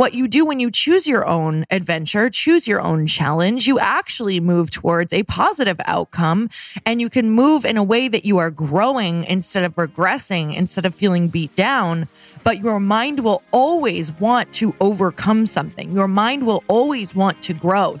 What you do when you choose your own adventure, choose your own challenge, you actually move towards a positive outcome and you can move in a way that you are growing instead of regressing, instead of feeling beat down. But your mind will always want to overcome something. Your mind will always want to grow.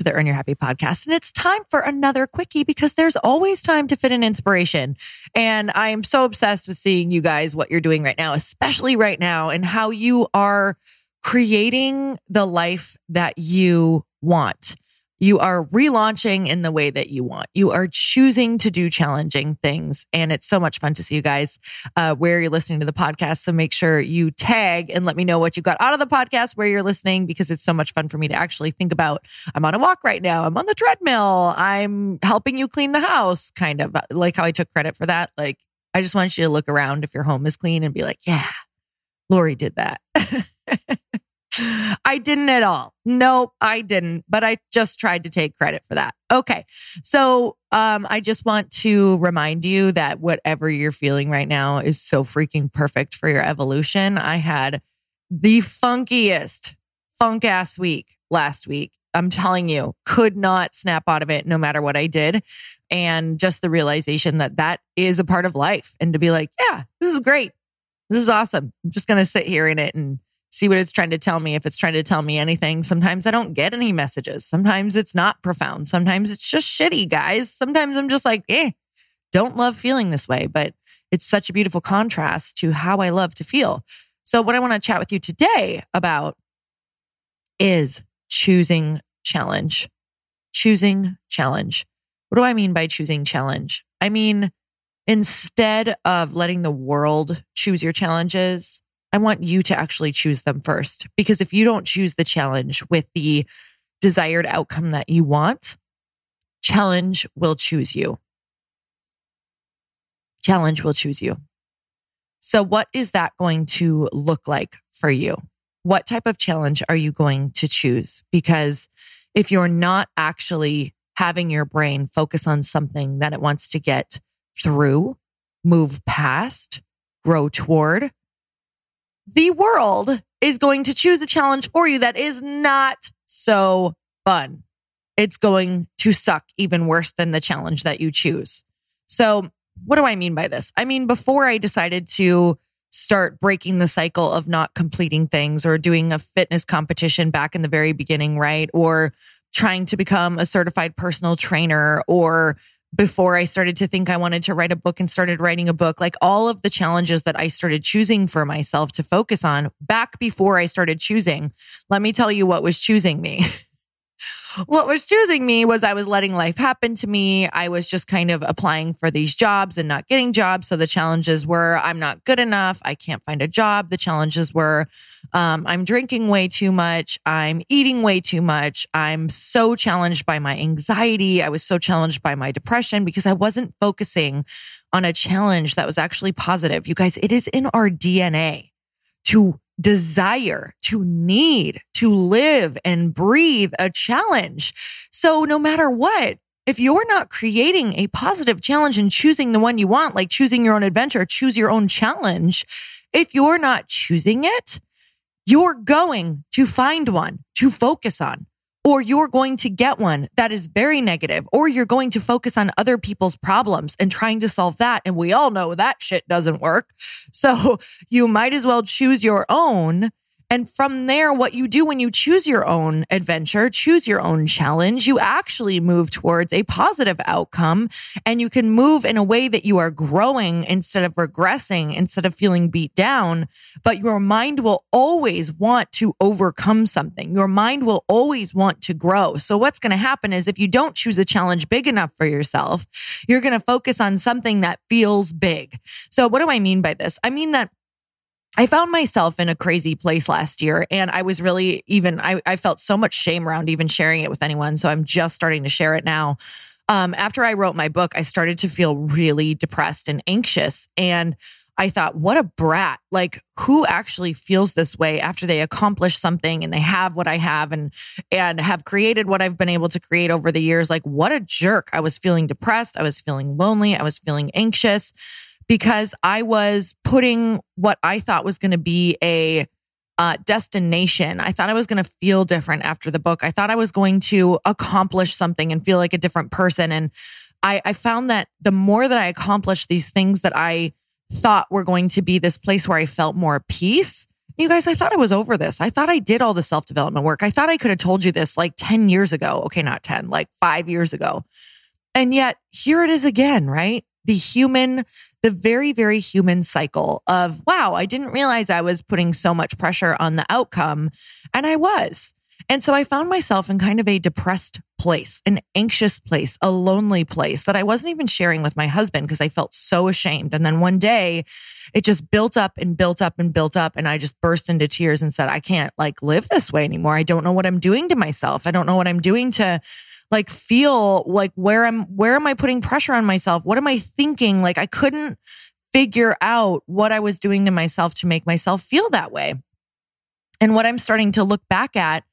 to the Earn Your Happy podcast. And it's time for another quickie because there's always time to fit in inspiration. And I am so obsessed with seeing you guys, what you're doing right now, especially right now, and how you are creating the life that you want. You are relaunching in the way that you want. You are choosing to do challenging things. And it's so much fun to see you guys uh, where you're listening to the podcast. So make sure you tag and let me know what you got out of the podcast, where you're listening, because it's so much fun for me to actually think about. I'm on a walk right now. I'm on the treadmill. I'm helping you clean the house, kind of like how I took credit for that. Like, I just want you to look around if your home is clean and be like, yeah, Lori did that. I didn't at all. Nope, I didn't, but I just tried to take credit for that. Okay. So, um, I just want to remind you that whatever you're feeling right now is so freaking perfect for your evolution. I had the funkiest funk ass week last week I'm telling you, could not snap out of it no matter what I did. And just the realization that that is a part of life and to be like, yeah, this is great. This is awesome. I'm just going to sit here in it and see what it's trying to tell me. If it's trying to tell me anything, sometimes I don't get any messages. Sometimes it's not profound. Sometimes it's just shitty, guys. Sometimes I'm just like, eh, don't love feeling this way. But it's such a beautiful contrast to how I love to feel. So, what I want to chat with you today about is choosing challenge. Choosing challenge. What do I mean by choosing challenge? I mean, instead of letting the world choose your challenges, I want you to actually choose them first. Because if you don't choose the challenge with the desired outcome that you want, challenge will choose you. Challenge will choose you. So, what is that going to look like for you? What type of challenge are you going to choose? Because if you're not actually having your brain focus on something that it wants to get through, move past, grow toward, the world is going to choose a challenge for you that is not so fun. It's going to suck even worse than the challenge that you choose. So, what do I mean by this? I mean, before I decided to start breaking the cycle of not completing things or doing a fitness competition back in the very beginning, right? Or trying to become a certified personal trainer or before I started to think I wanted to write a book and started writing a book, like all of the challenges that I started choosing for myself to focus on back before I started choosing. Let me tell you what was choosing me. what was choosing me was I was letting life happen to me. I was just kind of applying for these jobs and not getting jobs. So the challenges were I'm not good enough. I can't find a job. The challenges were um, I'm drinking way too much. I'm eating way too much. I'm so challenged by my anxiety. I was so challenged by my depression because I wasn't focusing on a challenge that was actually positive. You guys, it is in our DNA to desire, to need, to live and breathe a challenge. So no matter what, if you're not creating a positive challenge and choosing the one you want, like choosing your own adventure, choose your own challenge, if you're not choosing it, you're going to find one to focus on or you're going to get one that is very negative, or you're going to focus on other people's problems and trying to solve that. And we all know that shit doesn't work. So you might as well choose your own and from there, what you do when you choose your own adventure, choose your own challenge, you actually move towards a positive outcome and you can move in a way that you are growing instead of regressing, instead of feeling beat down. But your mind will always want to overcome something. Your mind will always want to grow. So what's going to happen is if you don't choose a challenge big enough for yourself, you're going to focus on something that feels big. So what do I mean by this? I mean that I found myself in a crazy place last year and I was really even, I, I felt so much shame around even sharing it with anyone. So I'm just starting to share it now. Um, after I wrote my book, I started to feel really depressed and anxious. And I thought, what a brat. Like, who actually feels this way after they accomplish something and they have what I have and, and have created what I've been able to create over the years? Like, what a jerk. I was feeling depressed. I was feeling lonely. I was feeling anxious because I was putting what I thought was going to be a uh, destination. I thought I was going to feel different after the book. I thought I was going to accomplish something and feel like a different person. And I, I found that the more that I accomplished these things that I thought were going to be this place where I felt more peace. You guys, I thought I was over this. I thought I did all the self development work. I thought I could have told you this like 10 years ago. Okay, not 10, like five years ago. And yet here it is again, right? The human the very, very human cycle of, wow, I didn't realize I was putting so much pressure on the outcome. And I was. And so I found myself in kind of a depressed place, an anxious place, a lonely place that I wasn't even sharing with my husband because I felt so ashamed. And then one day it just built up and built up and built up. And I just burst into tears and said, I can't like live this way anymore. I don't know what I'm doing to myself. I don't know what I'm doing to like feel like where I'm. where am I putting pressure on myself? What am I thinking? Like I couldn't figure out what I was doing to myself to make myself feel that way. And what I'm starting to look back at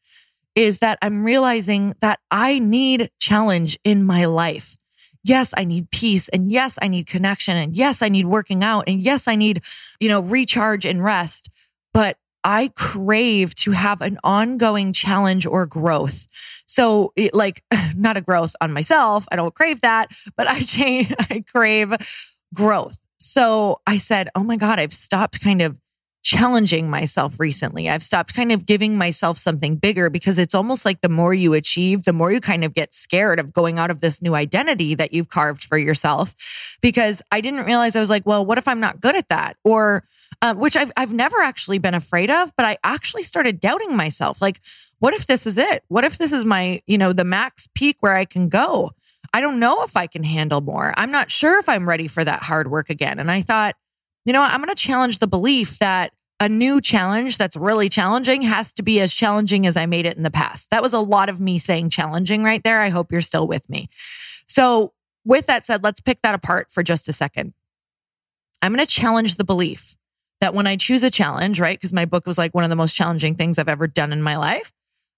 is that I'm realizing that I need challenge in my life. Yes, I need peace. And yes, I need connection. And yes, I need working out. And yes, I need, you know, recharge and rest. But I crave to have an ongoing challenge or growth. So, it, like, not a growth on myself. I don't crave that, but I, change, I crave growth. So I said, Oh my God, I've stopped kind of challenging myself recently. I've stopped kind of giving myself something bigger because it's almost like the more you achieve, the more you kind of get scared of going out of this new identity that you've carved for yourself. Because I didn't realize I was like, well, what if I'm not good at that? Or, uh, which I've, I've never actually been afraid of, but I actually started doubting myself. Like, what if this is it? What if this is my, you know, the max peak where I can go? I don't know if I can handle more. I'm not sure if I'm ready for that hard work again. And I thought, you know? I'm going to challenge the belief that a new challenge that's really challenging has to be as challenging as I made it in the past. That was a lot of me saying challenging right there. I hope you're still with me. So, with that said, let's pick that apart for just a second. I'm going to challenge the belief that when I choose a challenge, right? Because my book was like one of the most challenging things I've ever done in my life.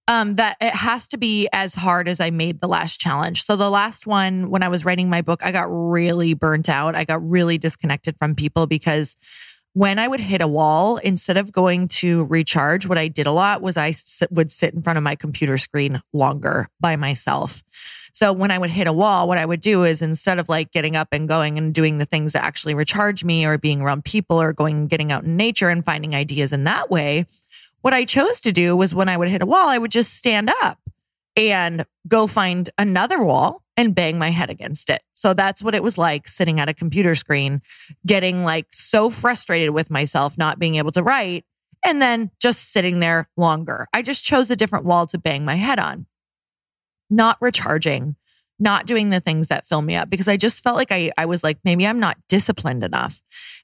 Um, that it has to be as hard as I made the last challenge. So the last one, when I was writing my book, I got really burnt out. I got really disconnected from people because when I would hit a wall, instead of going to recharge, what I did a lot was I would sit in front of my computer screen longer by myself. So when I would hit a wall, what I would do is instead of like getting up and going and doing the things that actually recharge me or being around people or going and getting out in nature and finding ideas in that way, what I chose to do was when I would hit a wall, I would just stand up and go find another wall and bang my head against it. So that's what it was like sitting at a computer screen, getting like so frustrated with myself, not being able to write, and then just sitting there longer. I just chose a different wall to bang my head on, not recharging, not doing the things that fill me up because I just felt like I, I was like, maybe I'm not disciplined enough.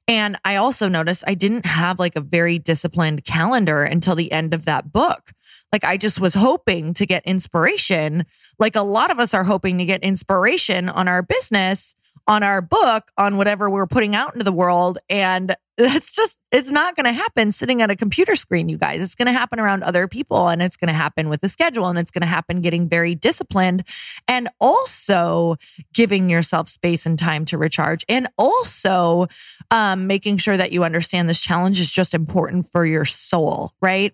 And I also noticed I didn't have like a very disciplined calendar until the end of that book. Like I just was hoping to get inspiration. Like a lot of us are hoping to get inspiration on our business, on our book, on whatever we're putting out into the world. And that's just, it's not going to happen sitting at a computer screen, you guys. It's going to happen around other people and it's going to happen with the schedule and it's going to happen getting very disciplined and also giving yourself space and time to recharge and also um, making sure that you understand this challenge is just important for your soul, right?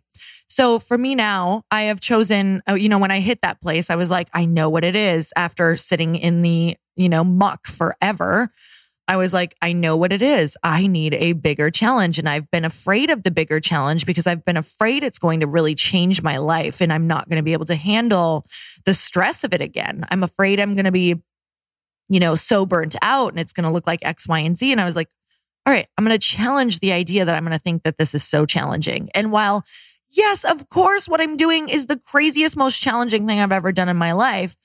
So for me now, I have chosen, uh, you know, when I hit that place, I was like, I know what it is after sitting in the, you know, muck forever. I was like, I know what it is. I need a bigger challenge. And I've been afraid of the bigger challenge because I've been afraid it's going to really change my life and I'm not going to be able to handle the stress of it again. I'm afraid I'm going to be, you know, so burnt out and it's going to look like X, Y, and Z. And I was like, all right, I'm going to challenge the idea that I'm going to think that this is so challenging. And while Yes, of course, what I'm doing is the craziest, most challenging thing I've ever done in my life.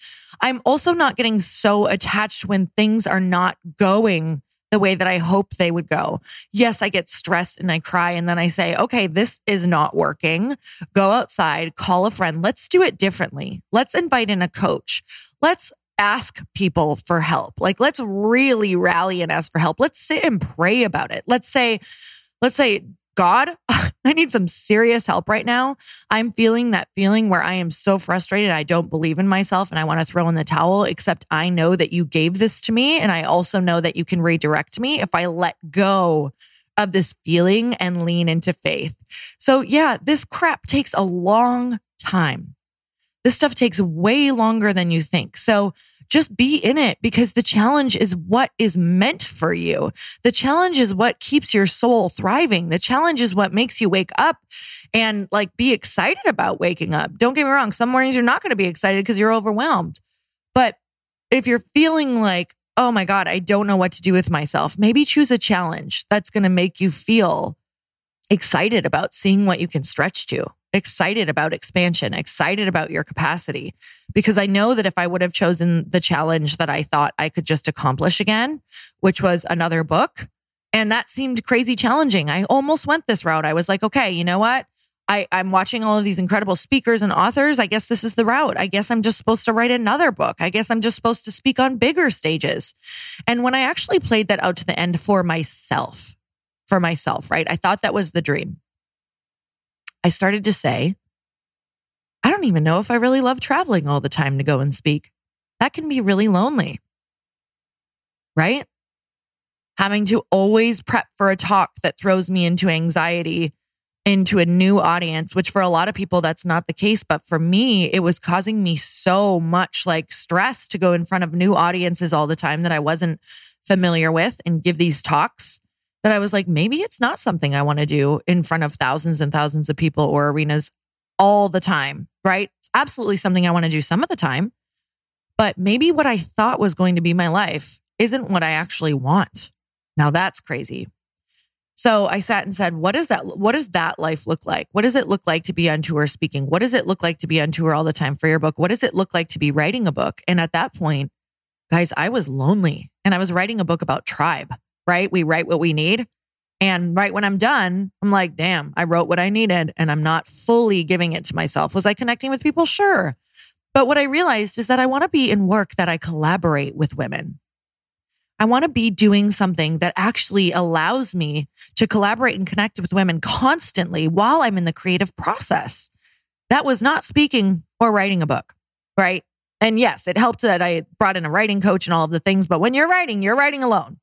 I'm also not getting so attached when things are not going the way that I hope they would go. Yes, I get stressed and I cry and then I say, okay, this is not working. Go outside, call a friend. Let's do it differently. Let's invite in a coach. Let's ask people for help. Like, let's really rally and ask for help. Let's sit and pray about it. Let's say, let's say, God, I need some serious help right now. I'm feeling that feeling where I am so frustrated. I don't believe in myself and I want to throw in the towel, except I know that you gave this to me. And I also know that you can redirect me if I let go of this feeling and lean into faith. So, yeah, this crap takes a long time. This stuff takes way longer than you think. So, just be in it because the challenge is what is meant for you. The challenge is what keeps your soul thriving. The challenge is what makes you wake up and like be excited about waking up. Don't get me wrong. Some mornings you're not going to be excited because you're overwhelmed. But if you're feeling like, oh my God, I don't know what to do with myself, maybe choose a challenge that's going to make you feel excited about seeing what you can stretch to excited about expansion, excited about your capacity. Because I know that if I would have chosen the challenge that I thought I could just accomplish again, which was another book, and that seemed crazy challenging. I almost went this route. I was like, okay, you know what? I, I'm watching all of these incredible speakers and authors. I guess this is the route. I guess I'm just supposed to write another book. I guess I'm just supposed to speak on bigger stages. And when I actually played that out to the end for myself, for myself, right? I thought that was the dream. I started to say, I don't even know if I really love traveling all the time to go and speak. That can be really lonely, right? Having to always prep for a talk that throws me into anxiety into a new audience, which for a lot of people, that's not the case. But for me, it was causing me so much like stress to go in front of new audiences all the time that I wasn't familiar with and give these talks that I was like, maybe it's not something I want to do in front of thousands and thousands of people or arenas all the time, right? It's absolutely something I want to do some of the time. But maybe what I thought was going to be my life isn't what I actually want. Now that's crazy. So I sat and said, what is that? What does that life look like? What does it look like to be on tour speaking? What does it look like to be on tour all the time for your book? What does it look like to be writing a book? And at that point, guys, I was lonely and I was writing a book about tribe, right? We write what we need. And right when I'm done, I'm like, damn, I wrote what I needed and I'm not fully giving it to myself. Was I connecting with people? Sure. But what I realized is that I want to be in work that I collaborate with women. I want to be doing something that actually allows me to collaborate and connect with women constantly while I'm in the creative process. That was not speaking or writing a book, right? And yes, it helped that I brought in a writing coach and all of the things, but when you're writing, you're writing alone.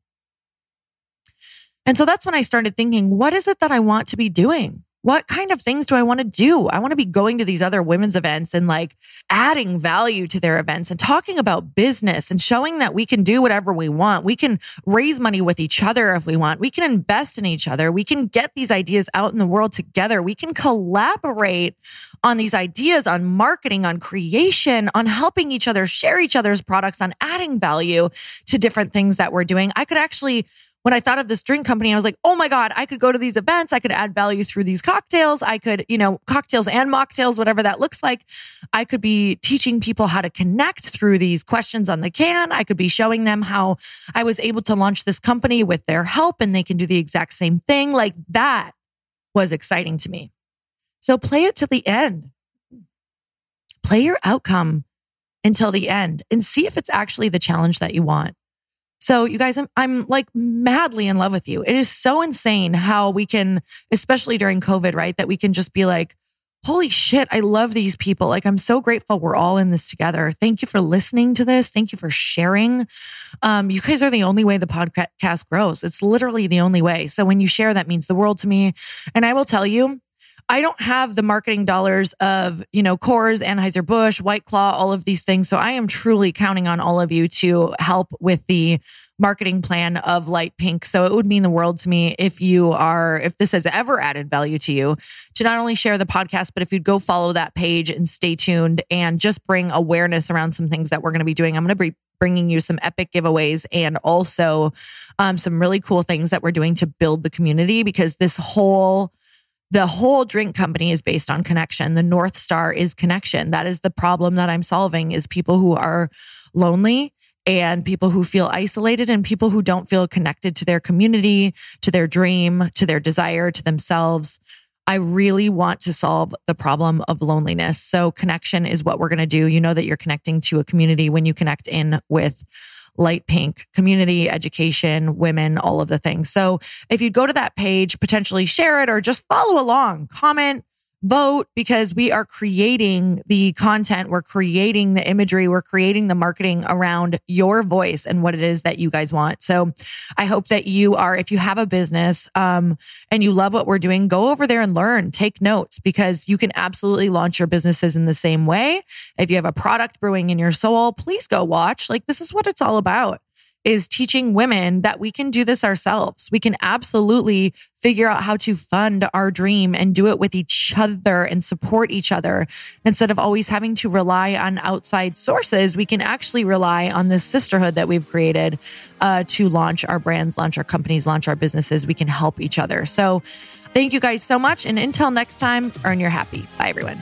And so that's when I started thinking, what is it that I want to be doing? what kind of things do I want to do? I want to be going to these other women's events and like adding value to their events and talking about business and showing that we can do whatever we want. We can raise money with each other if we want. We can invest in each other. We can get these ideas out in the world together. We can collaborate on these ideas, on marketing, on creation, on helping each other share each other's products, on adding value to different things that we're doing. I could actually when I thought of this drink company, I was like, oh my God, I could go to these events. I could add value through these cocktails. I could, you know, cocktails and mocktails, whatever that looks like. I could be teaching people how to connect through these questions on the can. I could be showing them how I was able to launch this company with their help and they can do the exact same thing. Like that was exciting to me. So play it to the end. Play your outcome until the end and see if it's actually the challenge that you want. So you guys, I'm, I'm like madly in love with you. It is so insane how we can, especially during COVID, right? That we can just be like, holy shit, I love these people. Like, I'm so grateful we're all in this together. Thank you for listening to this. Thank you for sharing. Um, you guys are the only way the podcast grows. It's literally the only way. So when you share, that means the world to me. And I will tell you, I don't have the marketing dollars of, you know, Coors, Anheuser-Busch, White Claw, all of these things. So I am truly counting on all of you to help with the marketing plan of Light Pink. So it would mean the world to me if you are, if this has ever added value to you, to not only share the podcast, but if you'd go follow that page and stay tuned and just bring awareness around some things that we're going to be doing. I'm going to be bringing you some epic giveaways and also um, some really cool things that we're doing to build the community because this whole the whole drink company is based on connection. The North Star is connection. That is the problem that I'm solving is people who are lonely and people who feel isolated and people who don't feel connected to their community, to their dream, to their desire, to themselves. I really want to solve the problem of loneliness. So connection is what we're going to do. You know that you're connecting to a community when you connect in with light pink, community, education, women, all of the things. So if you go to that page, potentially share it or just follow along, comment, vote because we are creating the content, we're creating the imagery, we're creating the marketing around your voice and what it is that you guys want. So I hope that you are, if you have a business um, and you love what we're doing, go over there and learn, take notes because you can absolutely launch your businesses in the same way. If you have a product brewing in your soul, please go watch. Like this is what it's all about is teaching women that we can do this ourselves. We can absolutely figure out how to fund our dream and do it with each other and support each other instead of always having to rely on outside sources. We can actually rely on this sisterhood that we've created uh, to launch our brands, launch our companies, launch our businesses. We can help each other. So, thank you guys so much. And until next time, earn your happy. Bye, everyone.